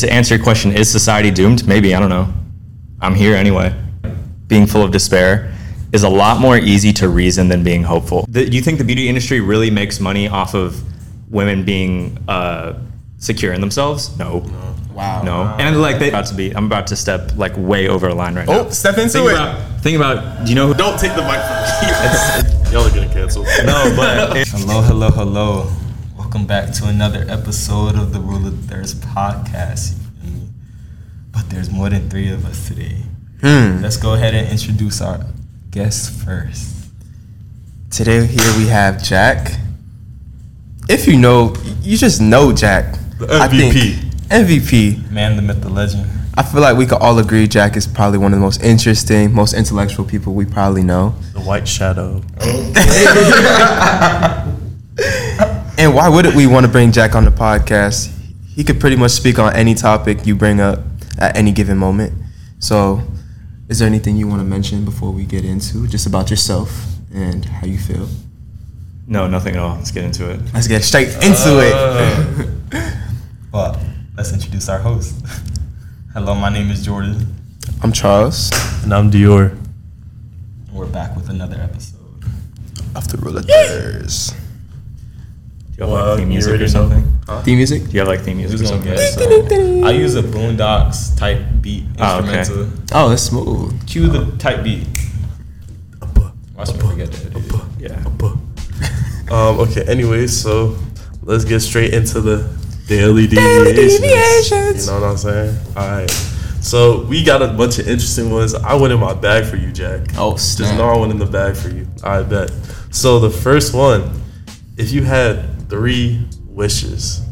to answer your question, is society doomed? Maybe, I don't know. I'm here anyway. Being full of despair is a lot more easy to reason than being hopeful. The, do you think the beauty industry really makes money off of women being uh, secure in themselves? No. Wow. No. And like they about to be I'm about to step like way over a line right now. Oh, step into think it. about think about do you know who Don't take the mic from me. Y'all are getting canceled. No, but Hello, hello, hello. Welcome back to another episode of the Rule of Thirds podcast. you feel me? But there's more than three of us today. Hmm. Let's go ahead and introduce our guests first. Today here we have Jack. If you know, you just know Jack. The I think- MVP. MVP. Man, the myth, the legend. I feel like we could all agree Jack is probably one of the most interesting, most intellectual people we probably know. The White Shadow. And why wouldn't we want to bring Jack on the podcast? He could pretty much speak on any topic you bring up at any given moment. So, is there anything you want to mention before we get into just about yourself and how you feel? no, nothing at all. Let's get into it. Let's get straight into it. Uh, well, let's introduce our host. hello, my name is Jordan. I'm Charles. And I'm Dior. We're back with another episode. Of the Rule of Thirds. Do you have Well, like theme music or know. something? Theme music? Do you have like theme music or something? guess? So, I use a Boondocks type beat Oh, okay. instrumental. Oh, that's smooth. Cue the type beat. Watch me forget that. Yeah. Um, okay, anyways, so let's get straight into the daily deviations. deviations. You know what I'm saying? All right. So we got a bunch of interesting ones. I went in my bag for you, Jack. Oh, Just snap. know I went in the bag for you. I bet. So the first one, if you had three wishes,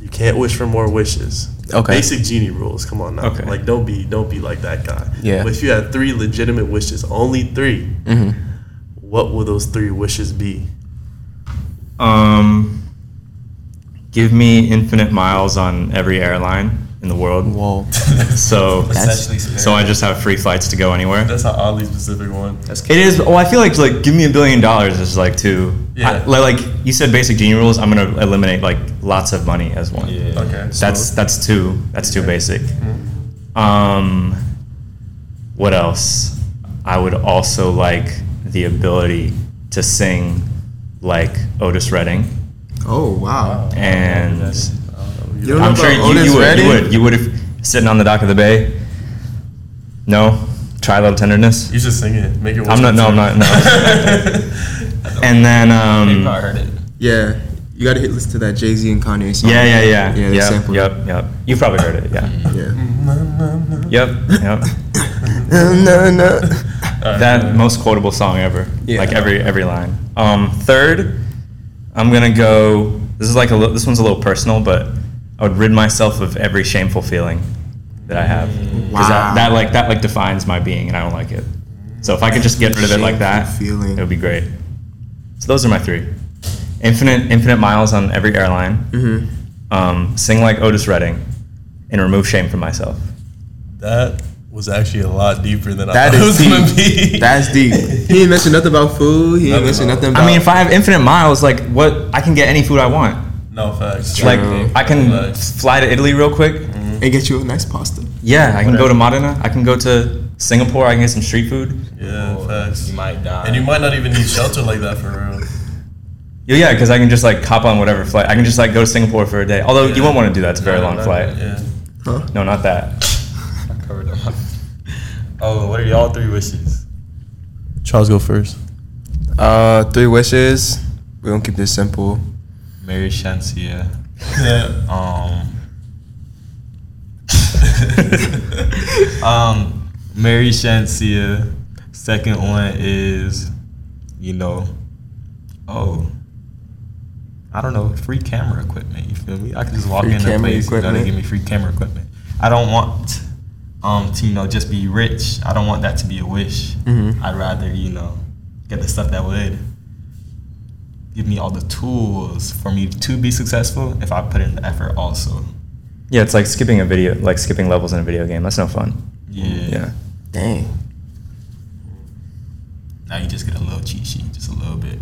you can't wish for more wishes. Okay. Basic genie rules. Come on now. Okay. Like don't be don't be like that guy. Yeah. But if you had three legitimate wishes, only 3 Mm-hmm. what will those three wishes be? Um, give me infinite miles on every airline in the world. Whoa. So, Essentially, so I just have free flights to go anywhere. That's an oddly specific one. That's It is. Well, I feel like like give me a billion dollars is like too. Yeah. I- like like you said, basic genie rules. I'm gonna eliminate like lots of money as one. Yeah. Okay. That's that's too. That's too basic. Um, what else? I would also like the ability to sing like Otis Redding, Oh, wow. and You I'm about sure you, you would. Redding? You would. You would if sitting on the dock of the bay. No, try a little tenderness. You should sing it. Make it. I'm not. No, I'm not. No. and then um, probably heard it. Yeah. You got to hit listen to that Jay Z and Kanye song. yeah, yeah, yeah, Yeah, they yep, sampled yep, yep. You've probably heard it. Yeah. Yeah. Yep. Yep. no, no. that most quotable song ever. Yeah. Like every every line. Um, third, I'm gonna go. This is like a li- this one's a little personal, but I would rid myself of every shameful feeling that I have. 'Cause Wow. that, that like that like defines my being, and I don't like it. So if I could just get rid of it like that, Shameful feeling. it would be great. So those are my three. Infinite infinite miles on every airline. Mm-hmm. Um, sing like Otis Redding, and remove shame from myself. That was actually a lot deeper than That I thought it was gonna be. That's deep. He didn't mention nothing about food. He didn't mention nothing about. I mean, if I have infinite miles, like what I can get any food I want. no facts. Like True. I can Relax. fly to Italy real quick. and get you a nice pasta. Yeah, I can go to Modena. I can go to Singapore. I can get some street food. Yeah, facts. You might die. And you might not even need shelter like that for real. Yeah, yeah, because I can just like hop on whatever flight. I can just like go to Singapore for a day. Although you Yeah. won't want to do that. It's a very No, long not flight. that, Yeah. No, not that. I covered them. Oh, what are y'all three wishes? Charles, go first. Uh, three wishes. We're gonna keep this simple. Mary Shansia. Yeah. Um. um, Mary Shansia. Second one is, you know, oh, I don't know, free camera equipment. You feel me? I can just walk Free in a place, know, they give me free camera equipment. I don't want, um, to you know, just be rich. I don't want that to be a wish. Mhm. I'd rather, you know, get the stuff that would give me all the tools for me to be successful if I put in the effort also. Yeah, it's like skipping a video, like skipping levels in a video game. That's no fun. Yeah. Yeah. Dang. Now you just get a little cheat sheet, just a little bit.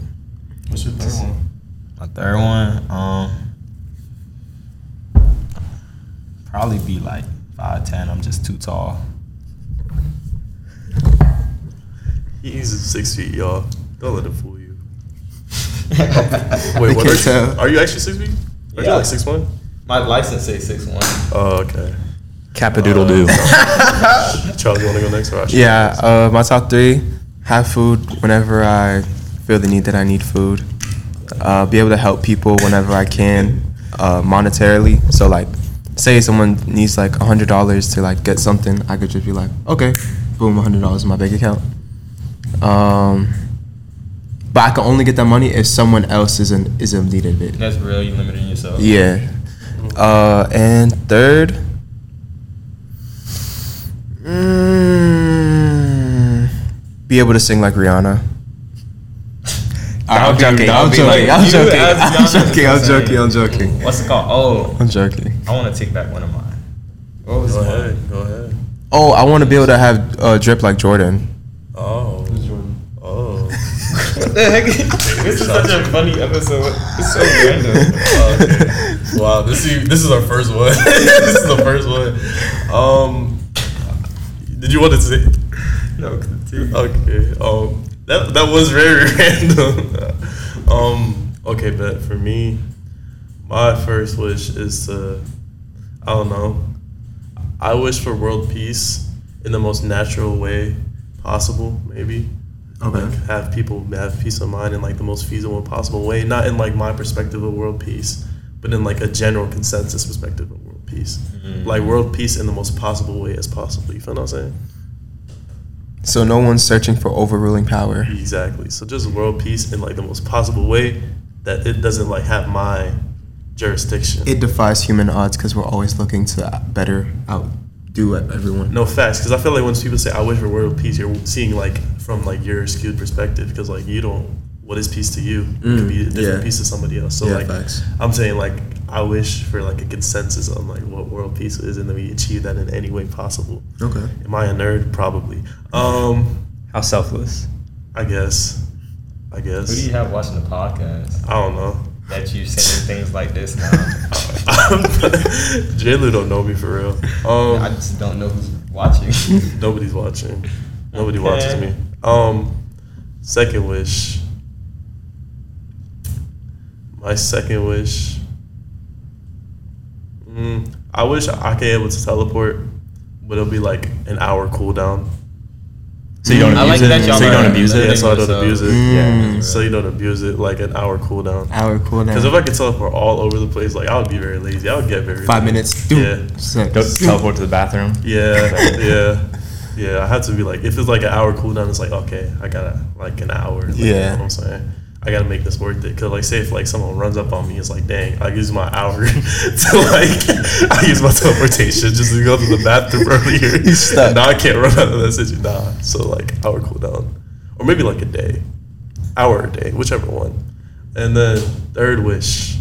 What's your third one? My third one, um, Probably be like five ten. I'm just too tall. He's six feet, y'all. Don't let him fool you. Wait, what? Are you, are you actually six feet? Are you like six one? My license says six one. Oh, okay. Capadoodle doo. Charles, you want to go next or I should? Yeah, uh, my top three: have food whenever I feel the need that I need food. Uh, be able to help people whenever I can, uh, monetarily. So like, say someone needs like a hundred dollars to like get something, I could just be like, okay, boom, hundred dollars in my bank account. Um, but I can only get that money if someone else is in is in need of it. That's really limiting yourself. Yeah. Uh, and third, mm, be able to sing like Rihanna. I'm joking. I'm joking. like, I'm joking. I'm joking. I'm joking. I'm joking. What's it called? Oh, I'm joking. I want to take back one of mine. What was Go mine? ahead. Go ahead. Oh, I want to be able to have uh, drip like Jordan. Oh. Oh. What the heck? this is such a funny episode. It's so random. okay. Wow, this is this is our first one. this is the first one. Um, did you want to say? no, continue. Okay. Um, that that was very random. um. Okay, but for me, my first wish is to, I don't know. I wish for world peace in the most natural way possible. Maybe. Okay. Like have people have peace of mind in like the most feasible possible way, not in like my perspective of world peace, but in like a general consensus perspective of world peace. Like world peace in the most possible way as possible. You feel what I'm saying? So no one's searching for overruling power. Exactly. So just world peace in like the most possible way that it doesn't like have my jurisdiction. It defies human odds because we're always looking to better outdo everyone. no facts, because I feel like when people say "I wish for world peace," you're seeing like from like your skewed perspective, because like you don't. What is peace to you? it could Mm, be a different yeah. peace to somebody else. So Yeah, like, facts. I'm saying like I wish for like a consensus on like what world peace is, and that we achieve that in any way possible. Okay. Am I a nerd? Probably. Um, How selfless. I guess. I guess. Who do you have watching the podcast I don't know. that you saying things like this now? J-Lu don't know me for real. Um, I just don't know who's watching. Nobody's watching. Nobody Okay. watches me. Um, second wish. My second wish. Mm, I wish I could able to teleport, but it'll be like an hour cooldown. So you don't I abuse like that it. y'all So you don't are abuse Yeah, it. so I don't abuse it. Mm. So you don't abuse it like an hour cooldown. Hour cool Because if down. I could teleport all over the place, like I would be very lazy. I would get very Five lazy. minutes. Yeah. Six. Go teleport to the bathroom. Yeah, yeah, yeah. I have to be like, if it's like an hour cooldown, it's like okay, I gotta like an hour. Like, you know Yeah. what I'm saying. I gotta make this worth it. Cause like, say if like someone runs up on me, it's like, dang, I use my hour to like, I use my teleportation just to go to the bathroom earlier. He's stuck. Now I can't run out of that situation. Nah. So like hour cooldown, or maybe like a day, hour a day, whichever one. And then third wish,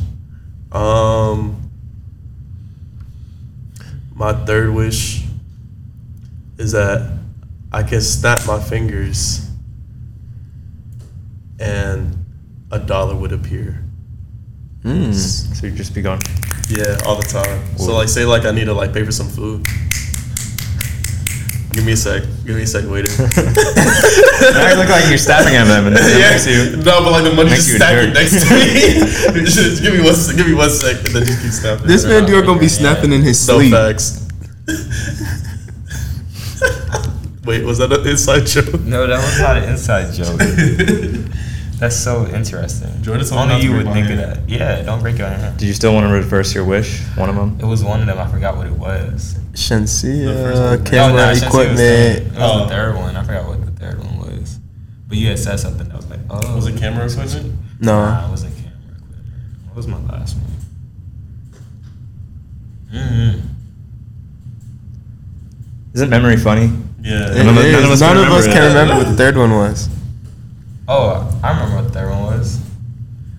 um, my third wish is that I can snap my fingers and a dollar would appear. Mm. So you'd just be going. Yeah, all the time. So like say like I need to like pay for some food. Give me a sec. Give me a sec, waiter. Now you look like you're stabbing at them, and it yeah. makes you. No, but like the money just you stacking next to me. just give me one sec, give me one sec and then just keep snapping. This man dude gonna be snapping in his no sleep. facts. Wait, was that an inside joke? no, that was not an inside joke. That's so interesting. Jordan told Only you would think of that. Yeah, don't break your hand. Did you still want to reverse your wish? One of them. It was one of them. I forgot what it was. The first Shensia, one. Uh, camera No, nah, Shensi was equipment. the- It was Oh. the third one. I forgot what the third one was. But you had said something that was like, oh. Was it camera equipment? No. Nah, it wasn't camera equipment. What was my last one? Mm-hmm. Isn't memory funny? Yeah. It None of us- is. none of us None can of us remember can remember what the third one was. Oh, I remember what the third one was.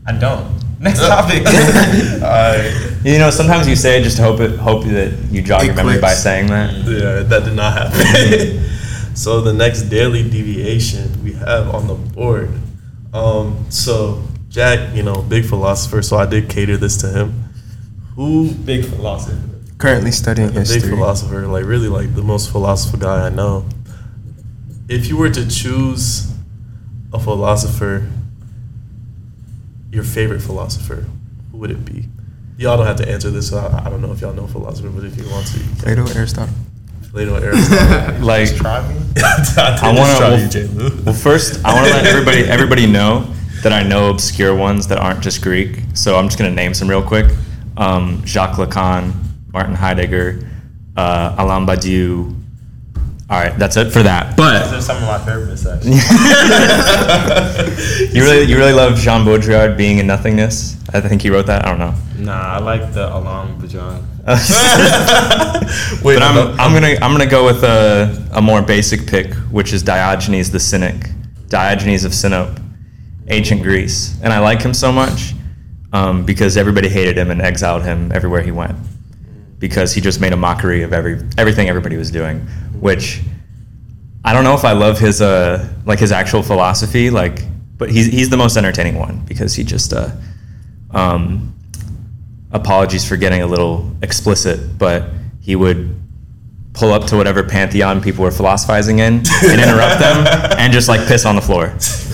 I don't. Next Uh, topic. Alright. You know, sometimes you say it just hope it, hope that you jog your memory by saying that. Yeah, that did not happen. so the next daily deviation we have on the board. Um, so Jack, you know, big philosopher, so I did cater this to him. Who Big philosopher. Currently studying a big history. philosopher, like really like the most philosophical guy I know. If you were to choose a philosopher, your favorite philosopher, who would it be? Y'all don't have to answer this. So I, I don't know if y'all know philosopher, but if you want to, you can. Plato, Aristotle. Plato, Aristotle. Like, Try me. I want to. Well, first, I want to let everybody everybody know that I know obscure ones that aren't just Greek. So I'm just gonna name some real quick: um, Jacques Lacan, Martin Heidegger, uh, Alain Badiou. All right, that's it for that. Those But are some of my favorites, actually. you really you really love Jean Baudrillard, Being in Nothingness. I think he wrote that. I don't know. nah, I like the Alarm Bajan. Wait, but I'm, no, I'm gonna I'm gonna go with a, a more basic pick, which is Diogenes the Cynic, Diogenes of Sinope, ancient Greece, and I like him so much um, because everybody hated him and exiled him everywhere he went because he just made a mockery of every everything everybody was doing, which I don't know if I love his uh like his actual philosophy like, but he's he's the most entertaining one because he just uh um apologies for getting a little explicit, but he would pull up to whatever pantheon people were philosophizing in and interrupt them and just like piss on the floor,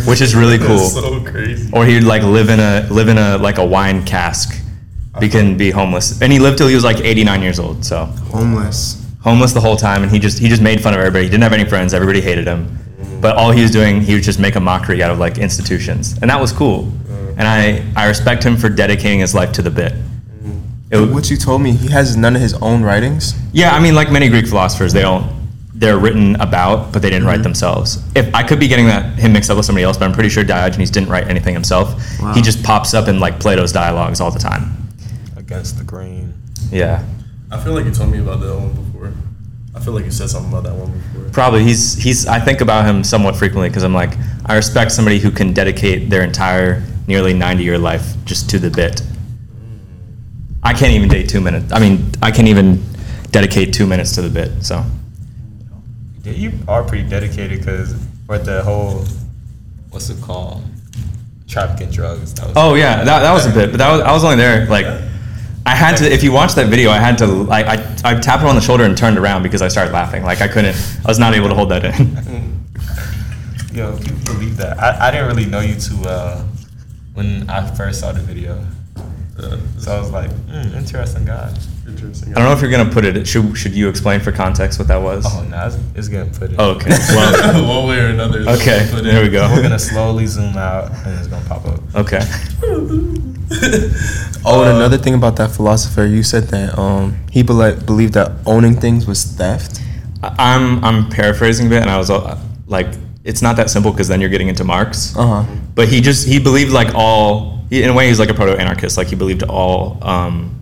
which is really cool. That's so crazy. or he'd like live in a live in a like a wine cask. He can be homeless, and he lived till he was like 89 years old. So Homeless. Homeless the whole time, and he just he just made fun of everybody. He didn't have any friends. Everybody hated him. But all he was doing, he would just make a mockery out of like institutions, and that was cool. And I I respect him for dedicating his life to the bit. It What you told me, he has none of his own writings. yeah, I mean, like many Greek philosophers, they don't. They're written about, but they didn't write mm-hmm. themselves. If I could be getting that him mixed up with somebody else, but I'm pretty sure Diogenes didn't write anything himself. Wow. He just pops up in like Plato's dialogues all the time. Against the grain. Yeah, I feel like you told me about that one before. I feel like you said something about that one before. probably. He's he's. I think about him somewhat frequently because I'm like, I respect somebody who can dedicate their entire nearly 90 year life just to the bit. I can't even date two minutes. I mean, I can't even dedicate two minutes to the bit. So Yeah, you are pretty dedicated because for the whole, what's it called? Trafficking drugs. That was Oh yeah, that, that was a bit, but that was I was only there like I had to. If you watch that video, I had to like I I tapped him on the shoulder and turned around because I started laughing. Like I couldn't. I was not able to hold that in. Yo, you believe that? I, I didn't really know you too well when I first saw the video. Yeah, So I was like, hmm, interesting guy. interesting. I don't know if you're gonna put it. Should should you explain for context what that was? Oh, no, it's, it's getting put in. Oh, okay. Well, one way or another. okay. put in. There we go. We're going to slowly zoom out and it's going to pop up. Okay. Oh, and Uh, another thing about that philosopher, you said that um, he bel believed that owning things was theft. I- I'm I'm paraphrasing a bit, and I was uh, like, it's not that simple because then you're getting into Marx. Uh huh. But he just he believed like all he, in a way he's like a proto anarchist. Like he believed all um,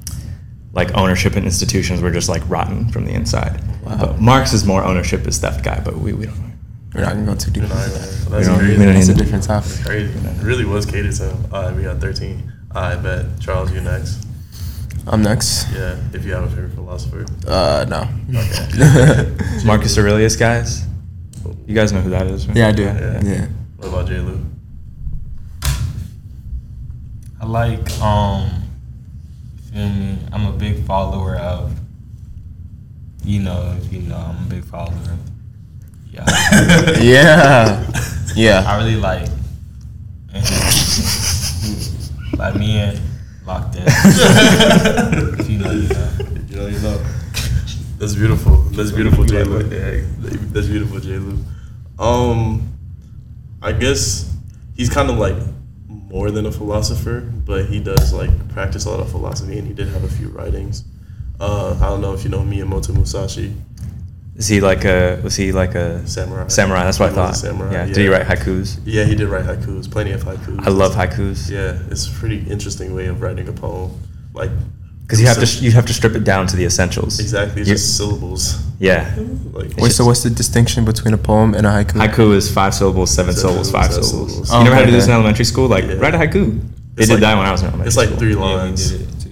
like ownership and institutions were just like rotten from the inside. Wow. But Marx is more ownership is theft guy, but we, we don't know. We're not gonna go too deep. You know, into that. that's We don't- crazy. we That's a different topic. Crazy. It really was catered to. All right, we got 13. I bet. Charles, you next. I'm next. Yeah, if you have a favorite philosopher. Uh, no. Okay. Marcus Aurelius guys. You guys know who that is, right? Yeah, I do. Yeah. Yeah. What about J. Lou? I like, um, you feel me? I'm a big follower of, you know, you know, I'm a big follower of, yeah. Yeah. Yeah. I really like, like me and locked in. if you know, you know. You know, you know. That's beautiful. That's beautiful, J. Lou. That's beautiful, J. Lou. Um, I guess he's kind of like more than a philosopher, but he does like practice a lot of philosophy, and he did have a few writings. Uh, I don't know if you know Miyamoto Musashi, Is he like a was he like a samurai. samurai? That's what I thought. samurai, yeah. Did he write haikus? Yeah, he did write haikus. Plenty of haikus. I love haikus. Yeah, it's a pretty interesting way of writing a poem. Like, Because you have to you have to strip it down to the essentials. exactly, it's You- just syllables. Yeah. Like, Wait, so what's the distinction between a poem and a haiku? Haiku is five syllables, seven Seven syllables, five seven syllables. syllables. You never had to do this in elementary school? Like, Yeah. write a haiku. They It's did like- that when I was in elementary it's like school. three lines. did it too.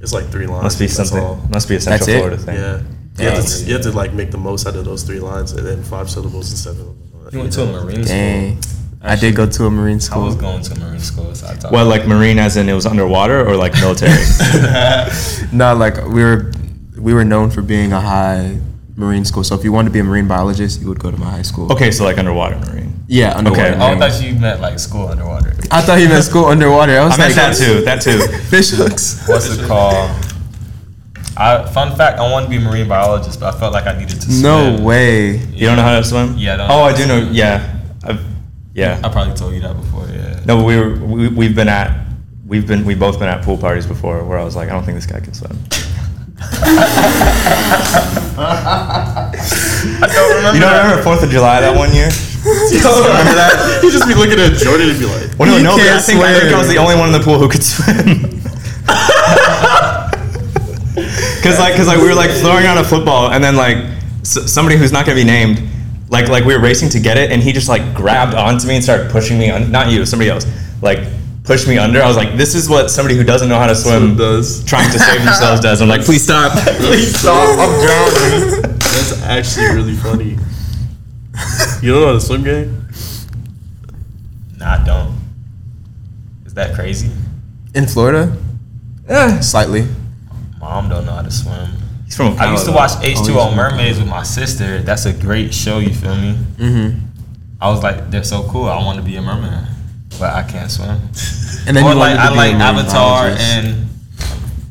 It's like three lines. Must be something. all. Must be a Central it? Florida thing. Yeah. You have, to, Yeah. you have to like make the most out of those three lines and then five syllables instead of. You went to a marine Dang. school. I did go to a marine school. I was going to a marine school, so I thought. Well, like marine, as in it was underwater, or like military. no, like we were we were known for being a high marine school. So if you wanted to be a marine biologist, you would go to my high school. Okay, so like underwater marine. Yeah, underwater. Okay. Oh, I thought you meant like school underwater. I thought you meant school underwater. I was I meant like, that too. That too. Fish hooks. What's it called? I fun fact, I wanted to be a marine biologist, but I felt like I needed to swim. No way. You don't know how to swim? Yeah, I don't Oh, know I do to know. Yeah, I've, yeah. I probably told you that before, yeah. No, but we were we, we've been at we've been we both been at pool parties before where I was like, I don't think this guy can swim. I don't remember. You don't remember Fourth of July that one year? You remember that? You just be looking at Jordan and be like, Well, no, You no, but I can't think, I think I was the only one in the pool who could swim. Cause like, cause like we were like throwing around a football, and then like s- somebody who's not gonna be named, like like we were racing to get it, and he just like grabbed onto me and started pushing me. Un- not you, somebody else. Like pushed me under. I was like, this is what somebody who doesn't know how to swim Swim does. trying to save themselves does. I'm like, please stop. please stop, I'm drowning. That's actually really funny. You don't know how to swim game? Nah, I don't. Is that crazy? In Florida? Yeah, slightly. Mom don't know how to swim. He's from I used to watch. H2O Mermaids with my sister. That's a great show, you feel me? Mm-hmm. I was like, they're so cool. I want to be a merman, but I can't swim. And then or you like to I be like a Avatar and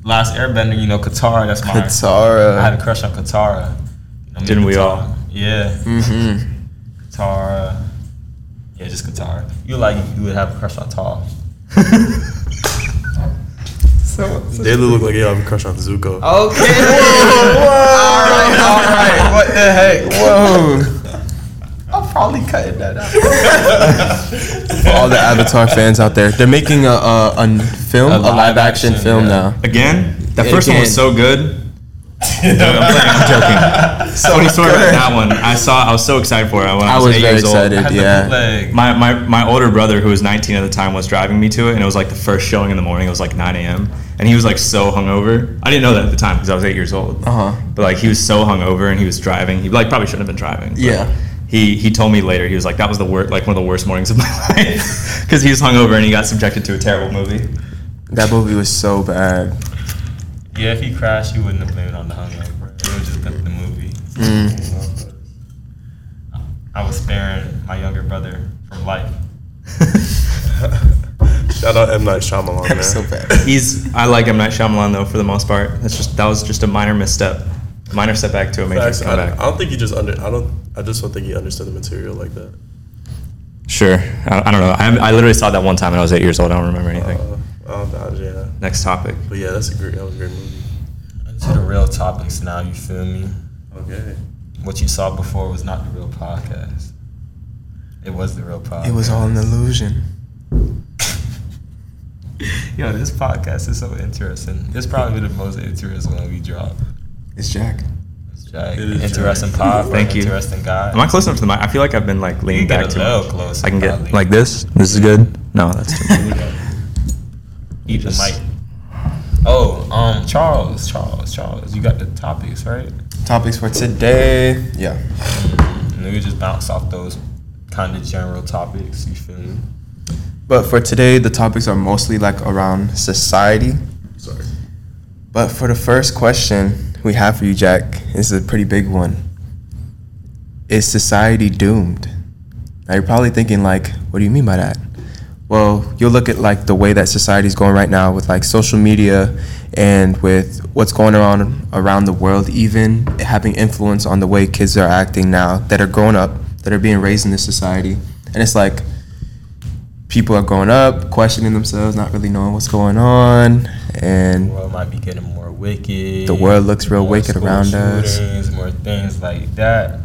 Last Airbender. You know, Katara. That's my. Katara. I had a crush on Katara. You know, Didn't and we all? Yeah, Mm-hmm. Katara. Yeah, just Katara. You like you would have a crush on Tall. So, They look like they have a crush on Zuko. Okay. all right, all right. What the heck? whoa. I'm probably cutting that out. For all the Avatar fans out there, they're making a, a, a film, A a, live, live action, action, film yeah. now. Again, that Yeah, first one was so good. I'm playing. I'm joking. Funny story about that one. I saw. I was so excited for it when I I was, was eight very years excited. old. I had the Yeah. My, my my older brother, who was 19 at the time, was driving me to it, and it was like the first showing in the morning. It was like 9 a.m. and he was like so hungover. I didn't know that at the time because I was eight years old. Uh huh. But like he was so hungover and he was driving. He like probably shouldn't have been driving. but Yeah. He he told me later he was like that was the worst like one of the worst mornings of my life because he was hungover and he got subjected to a terrible movie. That movie was so bad. Yeah, if he crashed, he wouldn't have blamed it on the hungover. It would just been the movie. Mm. I was sparing my younger brother from life. Shout out M Night Shyamalan, man. so bad. He's I like M Night Shyamalan though for the most part. That's just that was just a minor misstep, minor setback to a major Facts, I, comeback. I don't think he just under. I don't. I just don't think he understood the material like that. Sure, I, I don't know. I, I literally saw that one time when I was eight years old. I don't remember anything. Uh, Oh, I don't yeah. Next topic. But yeah, that's a great. That was a great movie. To the real topics now, you feel me? Okay. What you saw before was not the real podcast. It was the real podcast. It was all an illusion. Yo, this podcast is so interesting. This probably the most interesting one we drop. It's Jack. It's Jack. It is interesting Jack. pod. Thank you. Interesting guy. Am I close enough to the mic? I feel like I've been like leaning You get back a too little much. closer, I can get like this. This is good. No, that's too much. Eat the Just- mic. Oh, um, Charles, Charles, Charles, you got the topics right? Topics for today. Yeah. And then we just bounce off those kind of general topics. You feel me? But for today, the topics are mostly like around society. Sorry. But for the first question we have for you, Jack, is a pretty big one. Is society doomed? Now you're probably thinking like, what do you mean by that? Well, you'll look at like the way that society is going right now with like social media and with what's going on around the world, even having influence on the way kids are acting now that are growing up, that are being raised in this society. And it's like people are growing up, questioning themselves, not really knowing what's going on, And The world might be getting more wicked. The world looks real wicked around us. shootings, More things like that.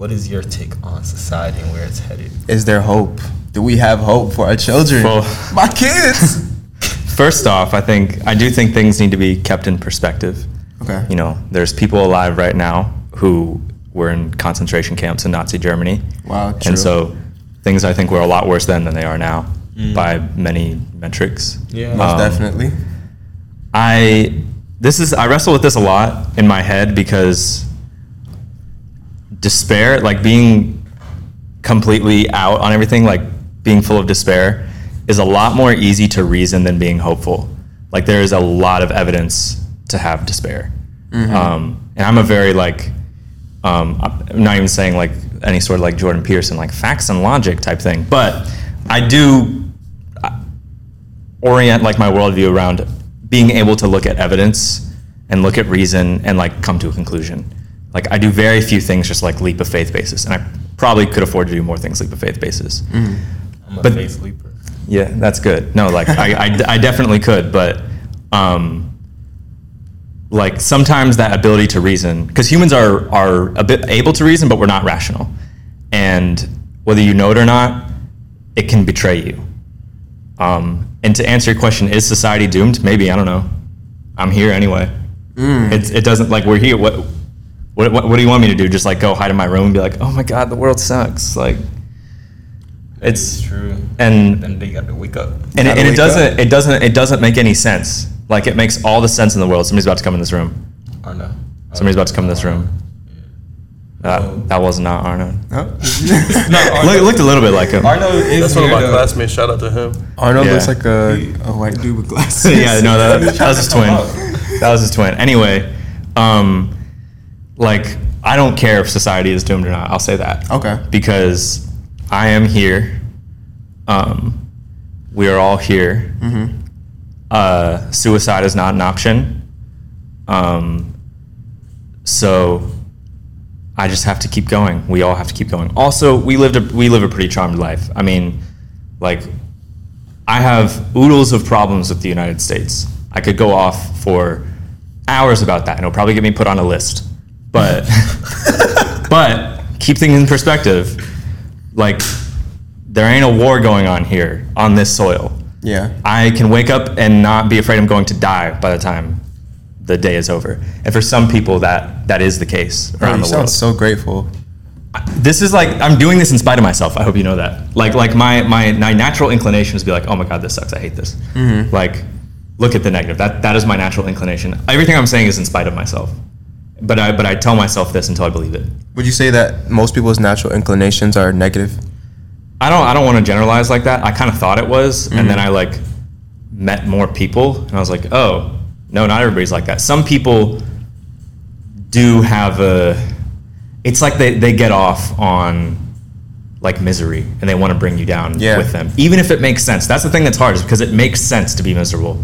What is your take on society and where it's headed? is there hope? Do we have hope for our children? Well- My kids. First off, I think I do think things need to be kept in perspective. Okay. You know, there's people alive right now who were in concentration camps in Nazi Germany. Wow, true. And so things I think were a lot worse then than they are now Mm. by many metrics. Yeah. Most Um, definitely. I this is I wrestle with this a lot in my head because despair, like being completely out on everything, like being full of despair, is a lot more easy to reason than being hopeful. Like there is a lot of evidence to have despair. Um, and I'm a very like, um, I'm not even saying like any sort of like Jordan Peterson, like facts and logic type thing, but I do uh, orient like my worldview around being able to look at evidence and look at reason and like come to a conclusion. Like I do very few things just like leap of faith basis, and I probably could afford to do more things leap of faith basis. I'm a But- faith sleeper. Yeah, that's good. No, like I, I, I definitely could, but um, like sometimes that ability to reason, because humans are are a bit able to reason, but we're not rational, and whether you know it or not, it can betray you. Um, and to answer your question, is society doomed? Maybe I don't know. I'm here anyway. It's, it doesn't like we're here. What, what what what do you want me to do? Just like go hide in my room and be like, oh my god, the world sucks. Like It's it's true. and Then they got to wake up. and, it, Gotta and it doesn't it doesn't it doesn't make any sense like it makes all the sense in the world somebody's about to come in this room Or no. somebody's about to come in this room uh, Oh. that was not Arno Huh? No, Look, it looked a little bit like him Arno is That's one of my though. classmates. Shout out to him. Arnold Yeah. looks like a, a white dude with glasses. yeah no that, that was his twin that was his twin anyway um like I don't care if society is doomed or not I'll say that Okay. because I am here um we are all here Mm-hmm. uh, suicide is not an option. Um, so I just have to keep going. We all have to keep going. Also, we lived a, we live a pretty charmed life. I mean, like I have oodles of problems with the United States. I could go off for hours about that, and it'll probably get me put on a list. But but keep things in perspective. Like there ain't a war going on here on this soil. Yeah. I can wake up and not be afraid I'm going to die by the time the day is over. And for some people, that that is the case Bro, around you the sound world. so grateful. this is like I'm doing this in spite of myself. I hope you know that. Like like my my, my natural inclination is to be like, oh my god, this sucks. I hate this. Mm-hmm. Like, look at the negative. That that is my natural inclination. Everything I'm saying is in spite of myself. But I but I tell myself this until I believe it. Would you say that most people's natural inclinations are negative? I don't I don't want to generalize like that. I kind of thought it was, and then mm-hmm. I like met more people, and I was like, oh no, not everybody's like that. Some people do have a. It's like they they get off on like misery, and they want to bring you down Yeah. with them, even if it makes sense. That's the thing that's hard, is because it makes sense to be miserable.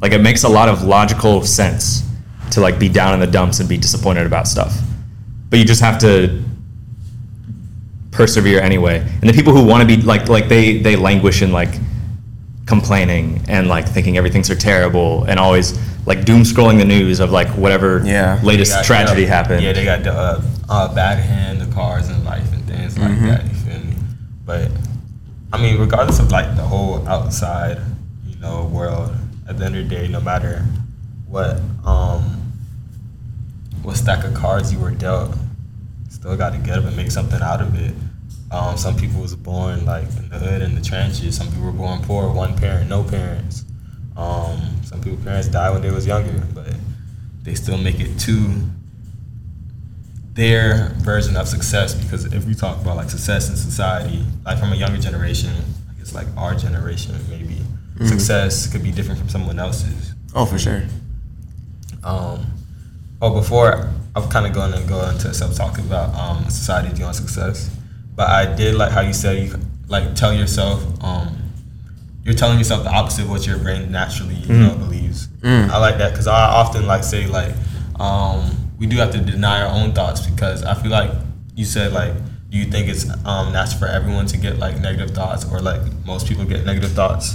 Like it makes a lot of logical sense to like be down in the dumps and be disappointed about stuff, but you just have to persevere anyway. And the people who want to be like like they they languish in like complaining and like thinking everything's so terrible and always like doom scrolling the news of like whatever Yeah. latest got- tragedy yeah, happened. Yeah, they got the uh, uh, bad hand, the cars in life and things like Mm-hmm. that. You feel me? But I mean, regardless of like the whole outside, you know, world, at the end of the day, no matter what um what stack of cards you were dealt, still got to get up and make something out of it. Um, some people was born like in the hood in the trenches. Some people were born poor, one parent, no parents. Um, some people parents died when they was younger, but they still make it to their version of success. Because if we talk about like success in society, like from a younger generation, I guess like our generation maybe, success could be different from someone else's. Oh, for sure. Um, oh, before I'm kind of going to go into some talk about um, society view on success, but I did like how you said you like tell yourself um, you're telling yourself the opposite of what your brain naturally you know believes. I like that because I often like say like um, we do have to deny our own thoughts because I feel like you said like do you think it's um, natural for everyone to get like negative thoughts or like most people get negative thoughts?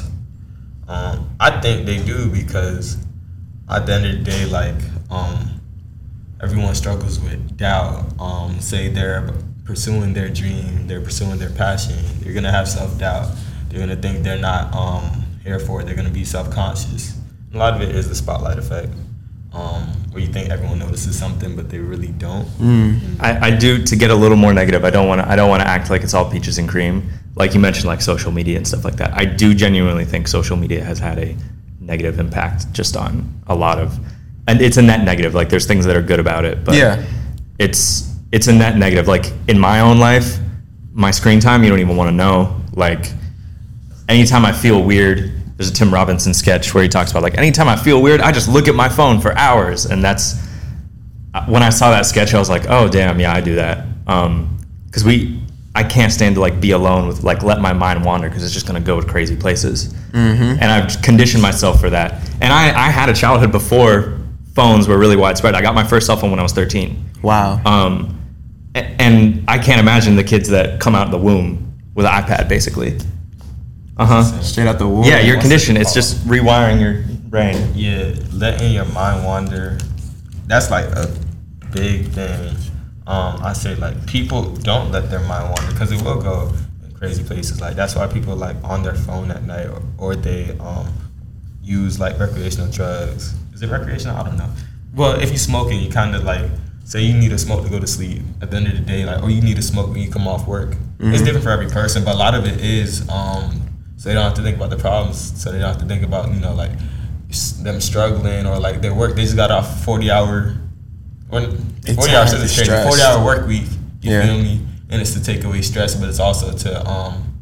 Um, I think they do because at the end of the day, like um, everyone struggles with doubt. Um, say they're pursuing their dream, they're pursuing their passion. They're gonna have self doubt. They're gonna think they're not um, here for it. They're gonna be self conscious. A lot of it is the spotlight effect, um, where you think everyone notices something, but they really don't. I, I do to get a little more negative. I don't want to. I don't want to act like it's all peaches and cream. Like you mentioned, like social media and stuff like that. I do genuinely think social media has had a negative impact just on a lot of, and it's a net negative. Like there's things that are good about it, but Yeah. it's it's a net negative. Like in my own life, my screen time, you don't even want to know. Like anytime I feel weird, there's a Tim Robinson sketch where he talks about like anytime I feel weird, I just look at my phone for hours, and that's uh, when I saw that sketch, I was like, oh damn, yeah, I do that. Because we, I can't stand to like be alone with like let my mind wander because it's just gonna go to crazy places. And I've conditioned myself for that. And I, I had a childhood before phones were really widespread. I got my first cell phone when I was 13. Wow. Um, and I can't imagine the kids that come out of the womb with an iPad, basically. Uh huh. Straight out the womb. Yeah, you're conditioned. It's just rewiring your brain. Yeah, letting your mind wander. That's like a big thing. Um, I say like people don't let their mind wander because it will go in crazy places. Like that's why people like on their phone at night or, or they um, use like recreational drugs. Is it recreational? I don't know. Well, if you smoking, you kind of like say you need a smoke to go to sleep. At the end of the day, like or you need a smoke when you come off work. It's different for every person, but a lot of it is um, so they don't have to think about the problems. So they don't have to think about you know like them struggling or like their work. They just got off forty hour. When It's forty hours is crazy. stress. Forty hour work week. You Yeah. feel me? And it's to take away stress, but it's also to um,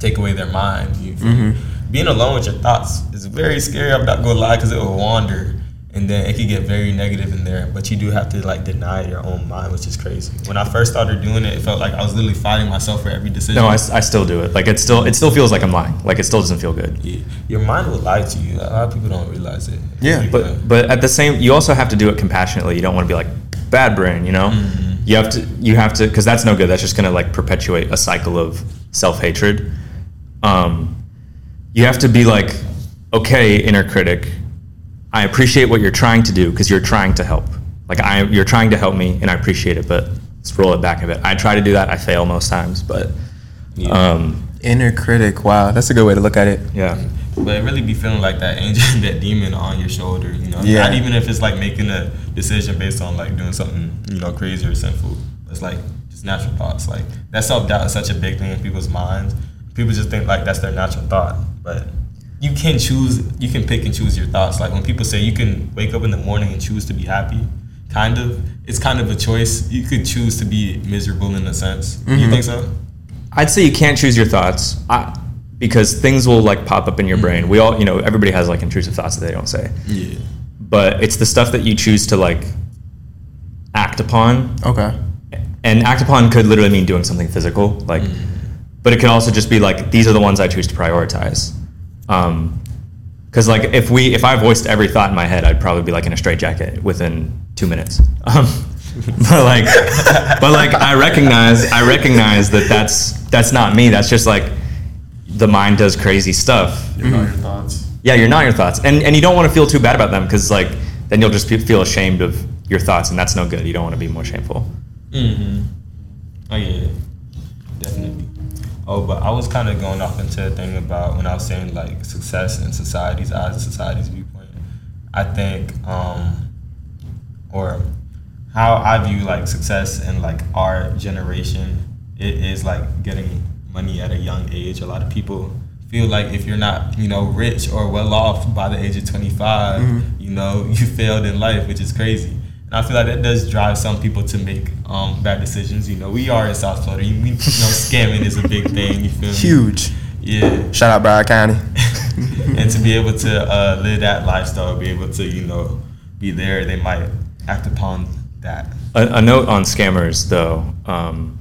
take away their mind. You feel? Mm-hmm. Being alone with your thoughts is very scary. I'm not gonna lie, because it will wander, and then it can get very negative in there. But you do have to like deny your own mind, which is crazy. When I first started doing it, it felt like I was literally fighting myself for every decision. No, I, s- I still do it. Like it still it still feels like I'm lying. Like it still doesn't feel good. Yeah. Your mind will lie to you. A lot of people don't realize it. Yeah, But but at the same, you also have to do it compassionately. You don't want to be like bad brain. You know, you have to you have to because that's no good. That's just gonna like perpetuate a cycle of self hatred. Um, you have to be like, okay, inner critic. I appreciate what you're trying to do because you're trying to help. Like I, you're trying to help me, and I appreciate it. But let's roll it back a bit. I try to do that. I fail most times, but um, Inner critic. Wow, that's a good way to look at it. yeah. But it really be feeling like that angel, that demon on your shoulder, you know. Yeah. Not even if it's like making a decision based on like doing something, you know, crazy or sinful. It's like just natural thoughts. Like that self doubt is such a big thing in people's minds. People just think like that's their natural thought, but you can choose. You can pick and choose your thoughts. Like when people say you can wake up in the morning and choose to be happy, kind of. It's kind of a choice. You could choose to be miserable in a sense. You mm-hmm. think so? I'd say you can't choose your thoughts I, because things will like pop up in your mm-hmm. brain. We all, you know, everybody has like intrusive thoughts that they don't say, Yeah. but it's the stuff that you choose to like act upon. Okay. And act upon could literally mean doing something physical, like, mm. but it could also just be like these are the ones I choose to prioritize. Um, because like if we if I voiced every thought in my head, I'd probably be like in a straitjacket within two minutes. Um, but like, but like I recognize I recognize that that's that's not me. That's just like the mind does crazy stuff. You're not your thoughts. Yeah, you're not your thoughts, and and you don't want to feel too bad about them because like then you'll just feel ashamed of your thoughts, and that's no good. You don't want to be more shameful. Mm-hmm. Oh yeah, definitely. Oh, but I was kind of going off into a thing about when I was saying like success in society's eyes, and society's viewpoint. I think, um, or how I view like success in like our generation, it is like getting money at a young age. A lot of people feel like if you're not, you know, rich or well off by the age of 25, you know, you failed in life, which is crazy. And I feel like that does drive some people to make um, bad decisions. You know, we are in South Florida. You, we, you know, scamming is a big thing. You feel me? Huge. Yeah. Shout out Broward County. and to be able to uh, live that lifestyle, be able to, you know, be there, they might act upon that. A, a note on scammers, though. Um,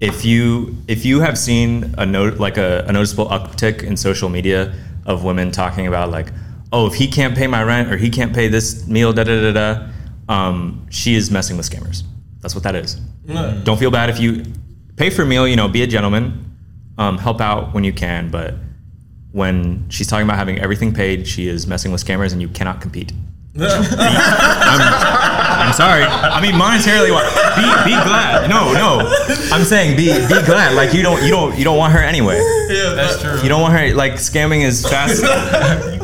if you if you have seen a note like a, a noticeable uptick in social media of women talking about like, oh, if he can't pay my rent or he can't pay this meal, da da da da, um, she is messing with scammers. That's what that is. Don't feel bad if you pay for a meal. You know, be a gentleman. Um, help out when you can, but when she's talking about having everything paid, she is messing with scammers, and you cannot compete. I'm sorry. I mean, monetarily, wise, be be glad. No, no. I'm saying be be glad. Like you don't you don't you don't want her anyway. Yeah, That's true. You don't want her. Like scamming is fast.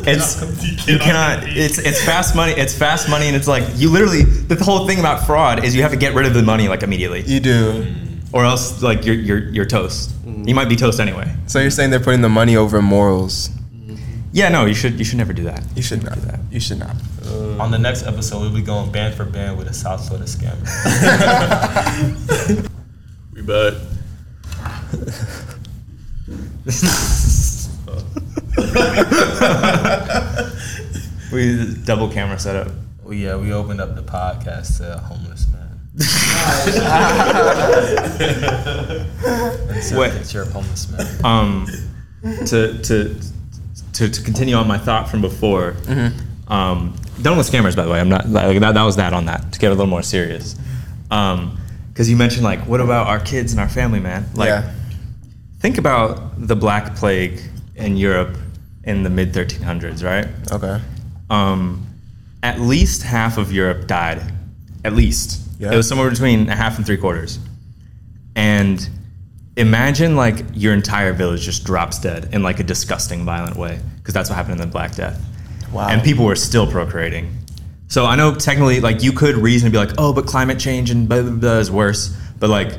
It's you cannot. It's it's fast money. It's fast money, and it's like you literally. The whole thing about fraud is you have to get rid of the money like immediately, You do. or else like you're you're you're toast. You might be toast anyway. So you're saying they're putting the money over morals? Yeah, no, you should you should never do that. You should not. do that. You should not. On the next episode, we'll be going band for band with a South Florida scammer. we bet. We double camera setup. Oh yeah, we opened up the podcast to a homeless man. Insert Wait. picture of homeless man. um, to, to to to continue on my thought from before. Mm-hmm. Um, done with scammers, by the way. I'm not. Like, that, that was that on that. To get a little more serious, because you mentioned like, what about our kids and our family, man? Like, yeah. think about the Black Plague in Europe in the mid 1300s, right? Okay. um, at least half of Europe died. At least. Yeah. It was somewhere between a half and three quarters. And imagine like your entire village just drops dead in like a disgusting, violent way, because that's what happened in the Black Death. Wow. And people were still procreating. So I know technically, like you could reason and be like, oh, but climate change and blah blah blah is worse. But like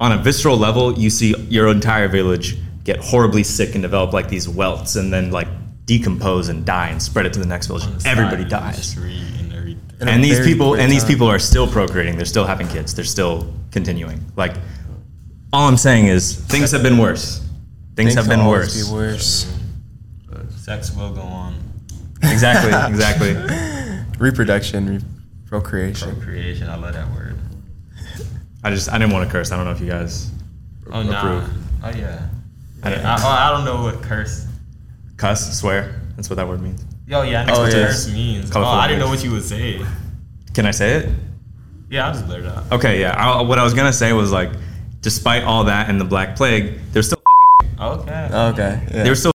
on a visceral level, you see your entire village get horribly sick and develop like these welts, and then like decompose and die and spread it to the next village. The Everybody side of the dies. and everything. In a And these people quick and these people are still procreating. They're still having kids. They're still continuing. Like all I'm saying is things have been worse. Things, have will been always worse. Be worse. Sex will go on. Exactly. Exactly. Reproduction, re- procreation. Procreation, I love that word. I just I didn't want to curse. I don't know if you guys Oh nah. approve. Oh yeah. I don't- I, I, I don't know what curse. Cuss, swear. That's what that word means. Yo, yeah, I know Oh, what yeah. curse means. Oh, I didn't know what you would say. Can I say it? Yeah, I'll just blurt it out. Okay, yeah. I, what I was gonna say was like, despite all that and the Black Plague, they're still Okay. Okay. Yeah. they were still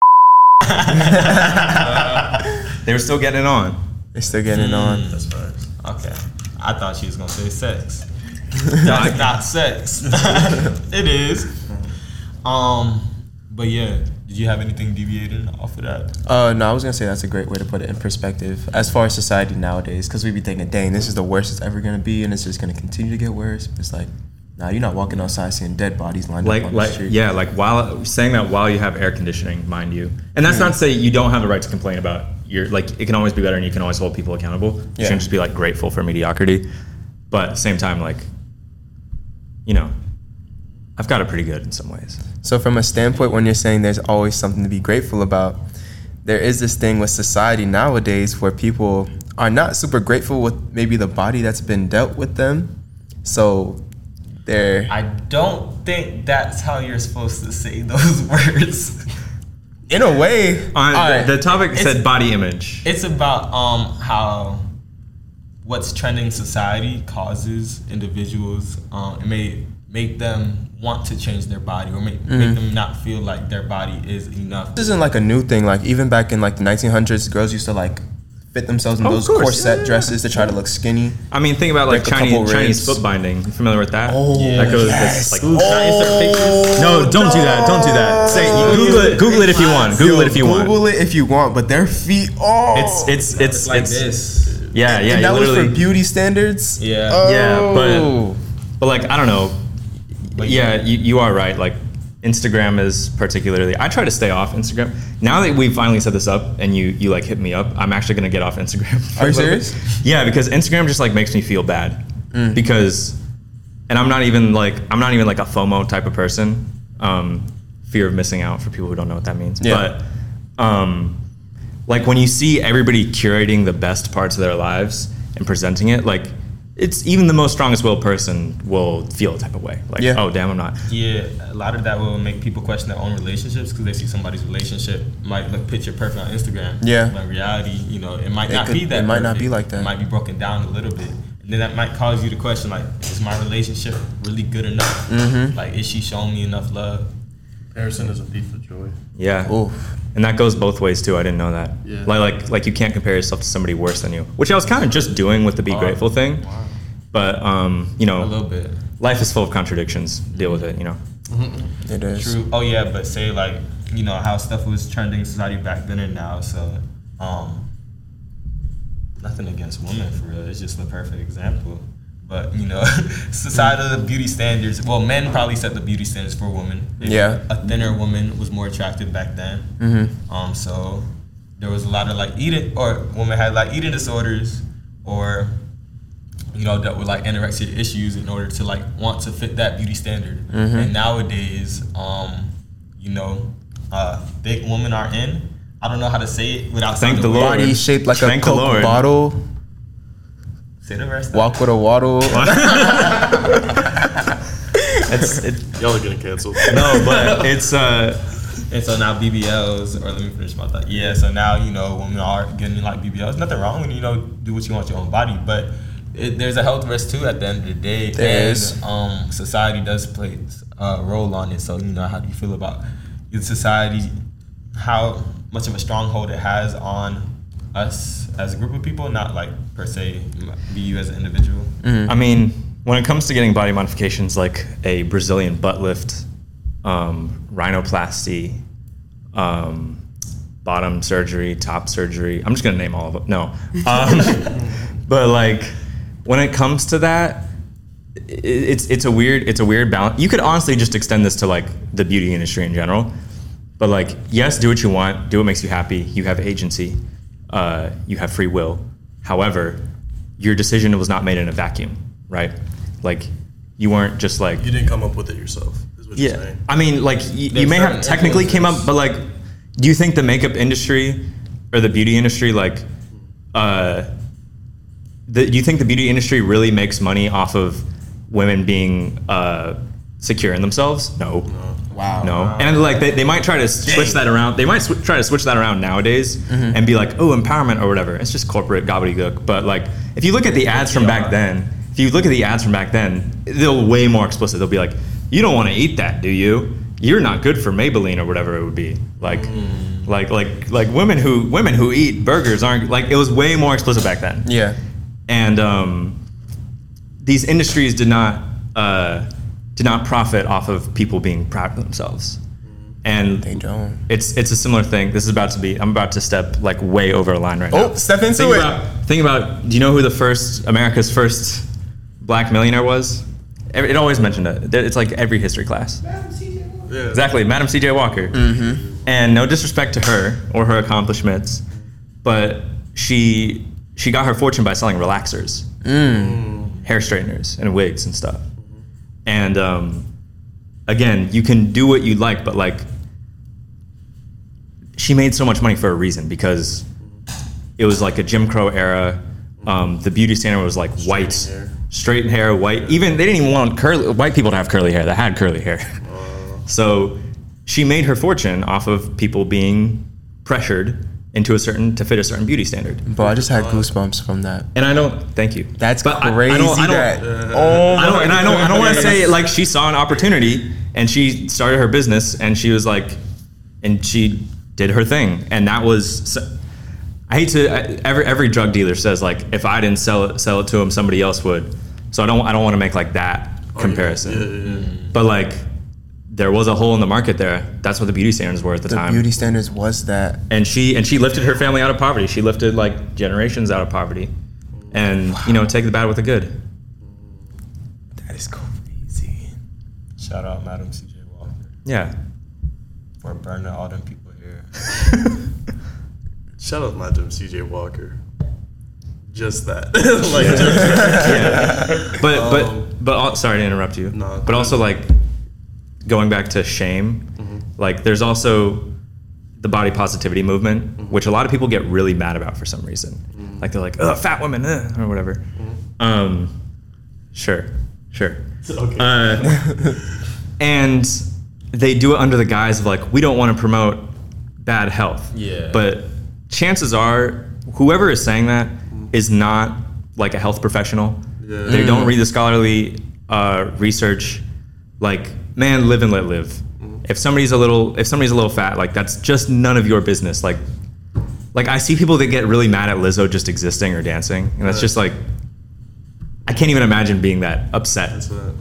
they were still getting it on. They're still getting it on. That's facts. Okay. I thought she was gonna say sex. That's not sex. it is. Um, but yeah. Did you have anything deviating off of that? Uh, no, I was gonna say that's a great way to put it in perspective as far as society nowadays, because we be thinking, dang, this is the worst it's ever gonna be, and it's just gonna continue to get worse. It's like, nah, you're not walking outside seeing dead bodies lined like up on the street. yeah like while saying that while you have air conditioning mind you and that's not to say you don't have the right to complain about your like it can always be better and you can always hold people accountable you Yeah. shouldn't just be like grateful for mediocrity but at the same time like you know i've got it pretty good in some ways So from a standpoint, when you're saying there's always something to be grateful about, there is this thing with society nowadays where people are not super grateful with maybe the body that's been dealt with them. So they're I don't think that's how you're supposed to say those words. in a way. on all right, the, the topic said body image It's about um how what's trending society causes individuals um it may make them want to change their body or make, make them not feel like their body is enough. this isn't like a new thing. Like even back in like the 1900s, girls used to like fit themselves in Oh, those course, corset yeah. dresses to try to look skinny. i mean think about like Break chinese chinese foot binding you familiar with that Oh, that goes yes. that's like Ooh. Can I insert oh, pictures? no don't do that don't do that say oh, google it google it if you want google Yo, it if you Google want Google it if you want, but their feet. Oh, it's it's it's like it's this. yeah yeah and that was literally for beauty standards. Yeah. Oh. Yeah, but- oh. But like I don't know. But yeah, yeah. you, you are right. Like Instagram is particularly. I try to stay off Instagram. Now that we finally set this up and you you like hit me up, I'm actually gonna get off Instagram. Are you little bit. serious? Yeah, because Instagram just like makes me feel bad because, and I'm not even like I'm not even like a FOMO type of person. Um, fear of missing out for people who don't know what that means. Yeah. But um, like when you see everybody curating the best parts of their lives and presenting it, like it's even the most strongest willed person will feel a type of way. Like, Yeah. oh damn, I'm not. Yeah, a lot of that will make people question their own relationships because they see somebody's relationship might look picture perfect on Instagram. Yeah. but in reality, you know, it might It not could- be that. it might not be like that. It might be broken down a little bit, and then that might cause you to question like, is my relationship really good enough? Mm-hmm. Like, is she showing me enough love? Comparison is a thief of joy. Yeah. Oof. And that goes both ways too. I didn't know that. Yeah. Like, like, like you can't compare yourself to somebody worse than you, which I was kind of just doing with the be Oh, grateful thing. Wow. But um, you A know, little bit. life is full of contradictions. Deal with it. You know. It is. True. Oh yeah, but say like you know how stuff was trending in society back then and now. So, um, nothing against women for real. It's just the perfect example. But you know, societal beauty standards. Well, men probably set the beauty standards for women. Yeah. A thinner woman was more attractive back then. Mm-hmm. Um, so there was a lot of like eating, or women had like eating disorders, or you know dealt with like anorexia issues in order to like want to fit that beauty standard. Mhm. And nowadays, um, you know, uh, thick women are in. I don't know how to say it without Thank sounding the. Lord. Body shaped like Thank a the Coke Lord. bottle. Say the rest. Walk with a waddle. It's it, Y'all are getting canceled. no, but it's uh And so now BBLs, or let me finish my thought. Yeah, so now you know women are getting like BBLs. Nothing wrong when you know do what you want your own body, but it, there's a health risk too at the end of the day. There and is. um, society does play a role on it. So you know, how do you feel about your society? How much of a stronghold it has on us as a group of people, not like per se be you as an individual. I mean, when it comes to getting body modifications like a Brazilian butt lift, um, rhinoplasty, um, bottom surgery, top surgery, I'm just gonna name all of them. No, um, but like when it comes to that, it's it's a weird it's a weird balance. You could honestly just extend this to like the beauty industry in general. But like, yes, do what you want, do what makes you happy. You have agency, uh, you have free will. However, your decision was not made in a vacuum, right? Like, you weren't just like You didn't come up with it yourself. Is what you're yeah. saying. I mean, like y- you may have technically came up, but like, do you think the makeup industry or the beauty industry, like, uh, the, do you think the beauty industry really makes money off of women being uh, secure in themselves? No. Wow. No, and like they, they might try to switch that around. They might sw- try to switch that around nowadays and be like, oh, empowerment or whatever. It's just corporate gobbledygook. But like, if you look at the ads from back then, if you look at the ads from back then, they'll way more explicit. They'll be like, you don't want to eat that, do you? You're not good for Maybelline or whatever it would be. Like, like, like, like women who women who eat burgers aren't like. It was way more explicit back then Yeah. And um, these industries did not uh, did not profit off of people being proud of themselves. And They don't. it's it's a similar thing. This is about to be. I'm about to step like way over a line right now. Oh, step into think it. About, think about. Do you know who the first America's first black millionaire was? It always mentioned it. It's like every history class. Yeah. Exactly, Madam C.J. Walker. And no disrespect to her or her accomplishments, but she she got her fortune by selling relaxers, hair straighteners, and wigs and stuff. And um, again, you can do what you like, but like she made so much money for a reason because it was like a Jim Crow era. Um, the beauty standard was like white, hair. straightened hair, white. Even they didn't even want curly white people to have curly hair. That had curly hair. So she made her fortune off of people being pressured into a certain to fit a certain beauty standard. Bro, I just had goosebumps from that. And I don't thank you. That's But I- I crazy. don't- I don't- that. Uh, oh I don't, and I don't, I don't want to say like she saw an opportunity and she started her business and she was like, and she did her thing and that was. so- I hate to I- every every drug dealer says like if I didn't sell it sell it to him somebody else would. So I don't I don't want to make like that oh, comparison. Oh, Yeah, yeah, yeah. But like there was a hole in the market there. That's what the beauty standards were at the, time. The time. beauty standards was that. and she and she lifted her family out of poverty. She lifted like generations out of poverty. And you know, take the bad with the good. That is crazy. Shout out, Madam C.J. Walker, Yeah. for burning all them people here. Shout out my gym, CJ Walker. Just that. like, just, But but Um, but al- sorry to interrupt you. No, but also ahead. like going back to shame, like there's also the body positivity movement, which a lot of people get really mad about for some reason. Like they're like, "Oh, fat women," uh, or whatever. Um, sure, sure. okay. Uh, and they do it under the guise of like, we don't want to promote bad health. Yeah. But chances are, whoever is saying that is not like a health professional. Yeah. They don't read the scholarly uh, research. Like, man, live and let live. Mm-hmm. If somebody's a little, if somebody's a little fat, like that's just none of your business. Like, like I see people that get really mad at Lizzo just existing or dancing, and that's Yeah. just like, I can't even imagine being that upset yeah.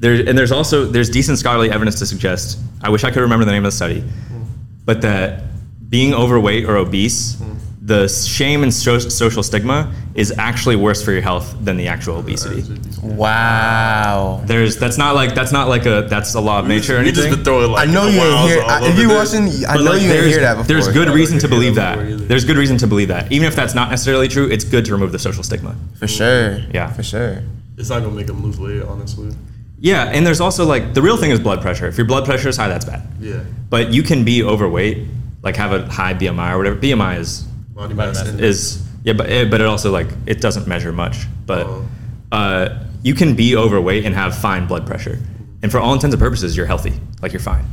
there and there's also there's decent scholarly evidence to suggest i wish i could remember the name of the study mm-hmm. but that being overweight or obese mm-hmm. The shame and so- social stigma is actually worse for your health than the actual obesity Wow. there's that's not like that's not like a that's a law of nature or You just anything been throwing like I know you ain't wows hear. I, if you this. watching, I But, know like, you ain't there's, hear that before. there's good reason to believe that that before either. there's good reason to believe that even if that's not necessarily true it's good to remove the social stigma for sure. Yeah. for sure. It's not gonna make them lose weight, honestly. yeah and there's also like the real thing is blood pressure if your blood pressure is high that's bad Yeah. but you can be overweight like have a high bmi or whatever bmi is Body Body mass mass index. is Yeah, but it, but it also like it doesn't measure much. But Oh. uh, you can be overweight and have fine blood pressure, and for all intents and purposes, you're healthy. Like you're fine.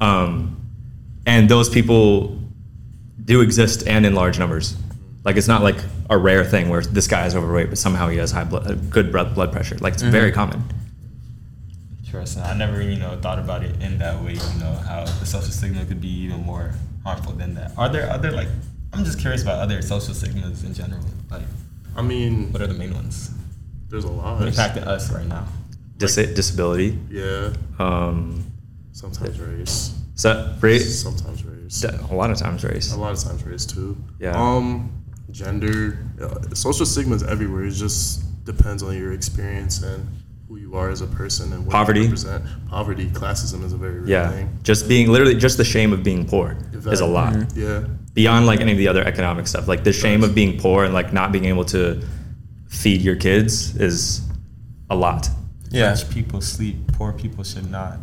Um, and those people do exist and in large numbers. Like it's not like a rare thing where this guy is overweight, but somehow he has high blood, uh, good blood blood pressure. Like it's very common. Interesting. I never, you know, thought about it in that way. You know, how the social stigma could be even more harmful than that. Are there other like? I'm just curious about other social stigmas in general. Like, I mean, what are the main ones there's a lot. impacting us right now? Dis- disability. Yeah. Um, Sometimes race. so race. Sometimes race. A lot of times race. A lot of times race too. Yeah. Um, gender, uh, social stigmas everywhere. It just depends on your experience and who you are as a person and what Poverty. you represent. Poverty, classism is a very real Yeah, thing. just being literally just the shame of being poor is a Exactly. lot. Yeah. Beyond like any of the other economic stuff, like the shame of being poor and like not being able to feed your kids is a lot. Yeah. Rich people sleep. Poor people should not.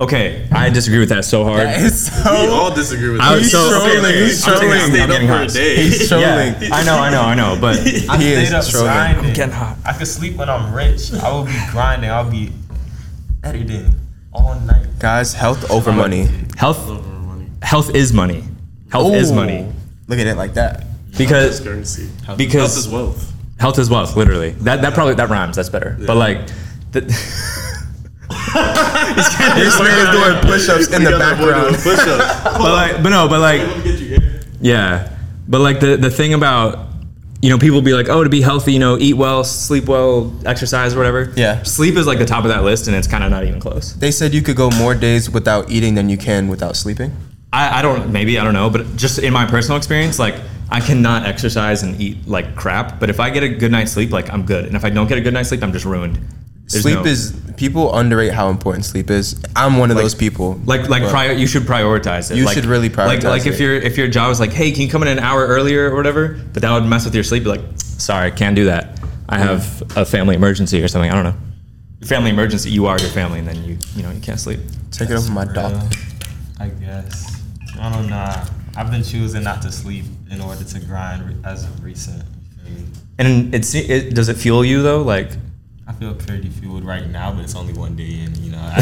Okay, I disagree with that so hard. That is we all disagree with I that. was so trolling, okay, he's I'm taking a trolling. stay Stayed getting for a hot. day. He's trolling. Yeah, I know, I know, I know, but I He is up trolling. grinding. I'm getting hot. I could sleep when I'm rich. I will be grinding. I'll be editing all night. Guys, health over money. health Over money. health is money. Health is money Look at it like that. because It's currency. Health because is wealth. health is wealth. Literally, that that probably that rhymes. That's better. But like, the, This man is doing push-ups in the background. Push up. but like, but no, but like, Let me get you here. Yeah, but like the the thing about you know people be like, oh, to be healthy, you know, eat well, sleep well, exercise, or whatever. Yeah. sleep is like the top of that list, and it's kind of not even close. They said you could go more days without eating than you can without sleeping. I, I don't maybe I don't know, but just in my personal experience, like I cannot exercise and eat like crap. But if I get a good night's sleep, like I'm good, and if I don't get a good night's sleep, I'm just ruined. There's sleep no- is people underrate how important sleep is. I'm one of those people. like like prior, you should prioritize it. You Like- should really Like prioritize like if it. your if your job is like, hey, can you come in an hour earlier or whatever? But that would mess with your sleep. Be like, sorry, can't do that. I have a family emergency or something. I don't know. Your family emergency. You are your family, and then you you know you can't sleep. take it over my Real, doc. I guess. I don't know. I've been choosing not to sleep in order to grind as of recent. You? And it's it, does it fuel you though? Like I feel pretty fueled right now, but it's only one day in. You know. I,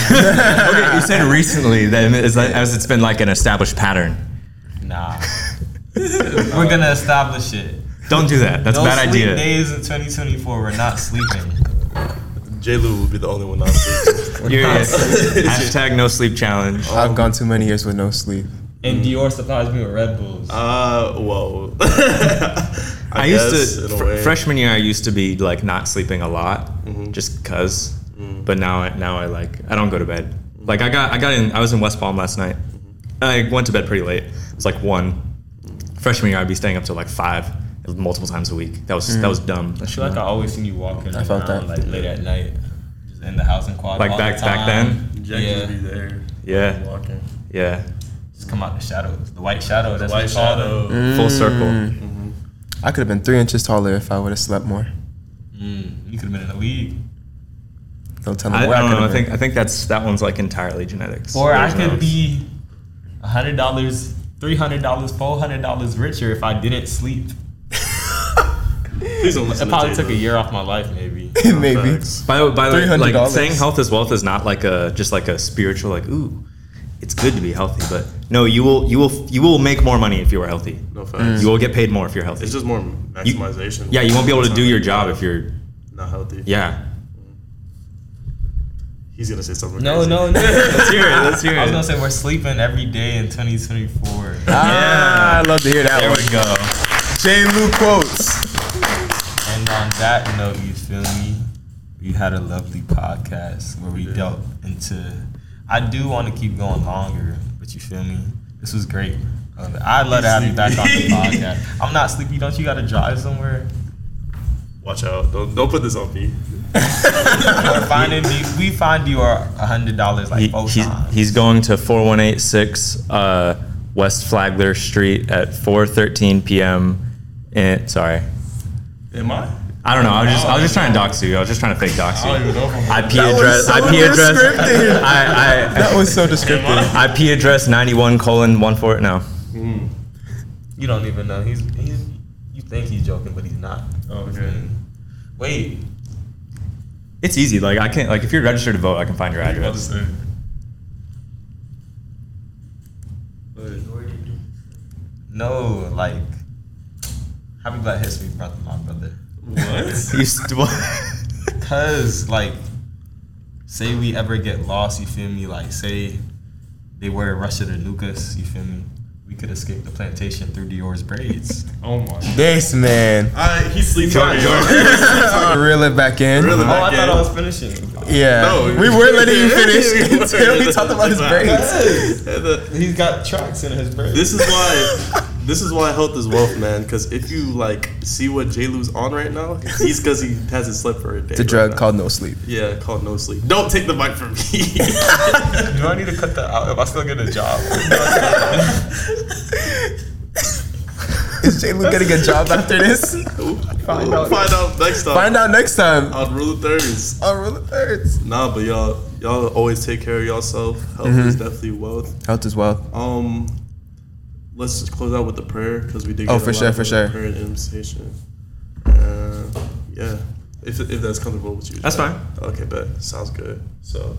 okay, you said recently. Then is that as it's been like an established pattern. nah. We're gonna establish it. Don't do that. That's no a bad sleep idea. days in 2024. We're not sleeping. J. Lou will be the only one not sleeping. You're- hashtag no sleep challenge. I've gone too many years with no sleep. And Dior supplies me with Red Bulls. Uh, whoa. I, guess, used to fr- freshman year. I used to be like not sleeping a lot, Mm-hmm. just cause. Mm. But now, I, now I like I don't go to bed. Like I got I got in. I was in West Palm last night. Mm-hmm. I went to bed pretty late. It was like one. Freshman year, I'd be staying up till like five, multiple times a week. That was that was dumb. I feel like I always seen you walking I felt around that. like late at night, just in the house and quad. Like all back- the back then? Jack yeah, be there. Yeah. Walking. Yeah, just come out the shadows, the white shadow. That's White what you call shadow. them. full circle. Mm-hmm. I could have been three inches taller if I would have slept more. Mm, you could have been in the league, Don't tell me I, I where I, don't could know. I think I think that's that one's like entirely genetics. or I could no- be a hundred dollars, three hundred dollars, four hundred dollars richer if I didn't sleep. Please don't It probably took a year off my life, maybe. Maybe. Facts. By by, the way, like saying health is wealth is not like a just like a spiritual like ooh, it's good to be healthy. But no, you will you will you will make more money if you are healthy. No facts. You will get paid more if you're healthy. It's just more You- maximization. yeah, you won't be able to do your job if you're not healthy. yeah. He's gonna say something. No, crazy. no, no. Let's hear it. Let's hear it. I was gonna say we're sleeping every day in 2024. Ah, I love to hear that There one. we go. J. Lou quotes. And on that note, you feel me? We had a lovely podcast where we did. delved into. I do want to keep going longer, but you feel me? This was great. Uh, I'd love to have you back on the podcast. I'm not sleepy. Don't you got to drive somewhere? Watch out! Don't don't put this on me. We're finding you, we find you are a hundred dollars like He, both he's, times. he's going to 4186 uh, West Flagler Street at 4:13 p.m. In, sorry, Am I? I don't know. I was just I was just trying to dox you. I was just trying to fake dox you. I don't even know if I'm. IP address. so IP address. descriptive. I, That was so descriptive. IP address 91 colon 14. No. Hmm. You don't even know. He's he's. You think he's joking, but he's not. Okay. Wait. It's easy. Like I can't. like if you're registered to vote, I can find your address. No, like. Happy Black History Month, my brother. What? You st- Cause like, say we ever get lost, you feel me? Like, say they were to rush to the Nukas, you feel me? We could escape the plantation through Dior's braids. Oh my. This man. Alright, he sleeps on it. Reel it back in. Reel it Oh, back I thought. I was finishing. Yeah. No, we weren't letting you finish We until we talked about his braids. He's got tracks in his braids. This is why. This is why health is wealth, man. Because if you like see what J. Lou's on right now, he's because he hasn't slept for a day. It's a right drug now. called no sleep. Yeah, called no sleep. Don't take the mic from me. Do I need to cut that out if I still get a job? Is J. Lou getting a job after this? Find out. Find out next time. Find out next time. on Rule of Thirds. On Rule of Thirds. Nah, but y'all, y'all always take care of yourself. Health is definitely wealth. Health is wealth. Um, let's just close out with the prayer because we did. Oh, get a for lot sure, of for sure. Prayer and invitation. Uh, yeah, if if that's comfortable with you. That's Jack. fine. Okay, bet sounds good. So,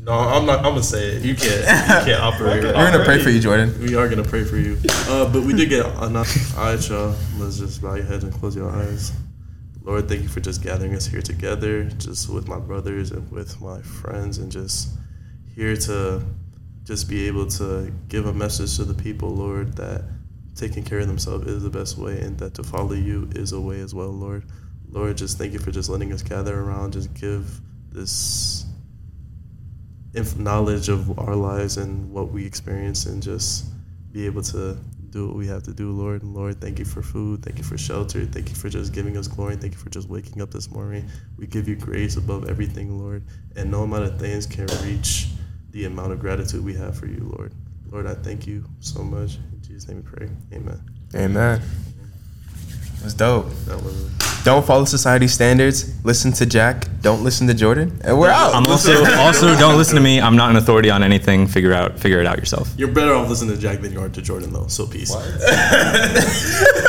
no, I'm not. I'm gonna say it. You can't. You can't operate. We're gonna pray for you, Jordan. We are gonna pray for you. Uh, but we did get enough. All right, y'all. Let's just bow your heads and close your eyes. Lord, thank you for just gathering us here together, just with my brothers and with my friends, and just here to just be able to give a message to the people, Lord, that taking care of themselves is the best way, and that to follow you is a way as well, Lord. Lord, just thank you for just letting us gather around, just give this knowledge of our lives and what we experience and just be able to do what we have to do, Lord. And Lord, thank you for food. Thank you for shelter. Thank you for just giving us glory. Thank you for just waking up this morning. We give you grace above everything, Lord. And no amount of things can reach the amount of gratitude we have for you, Lord. Lord, I thank you so much. In Jesus' name we pray. Amen. Amen. That's dope. That was Don't follow society standards. Listen to Jack. Don't listen to Jordan. And we're out. I'm also also don't listen to me. I'm not an authority on anything. Figure out figure it out yourself. You're better off listening to Jack than you are to Jordan, though. So peace.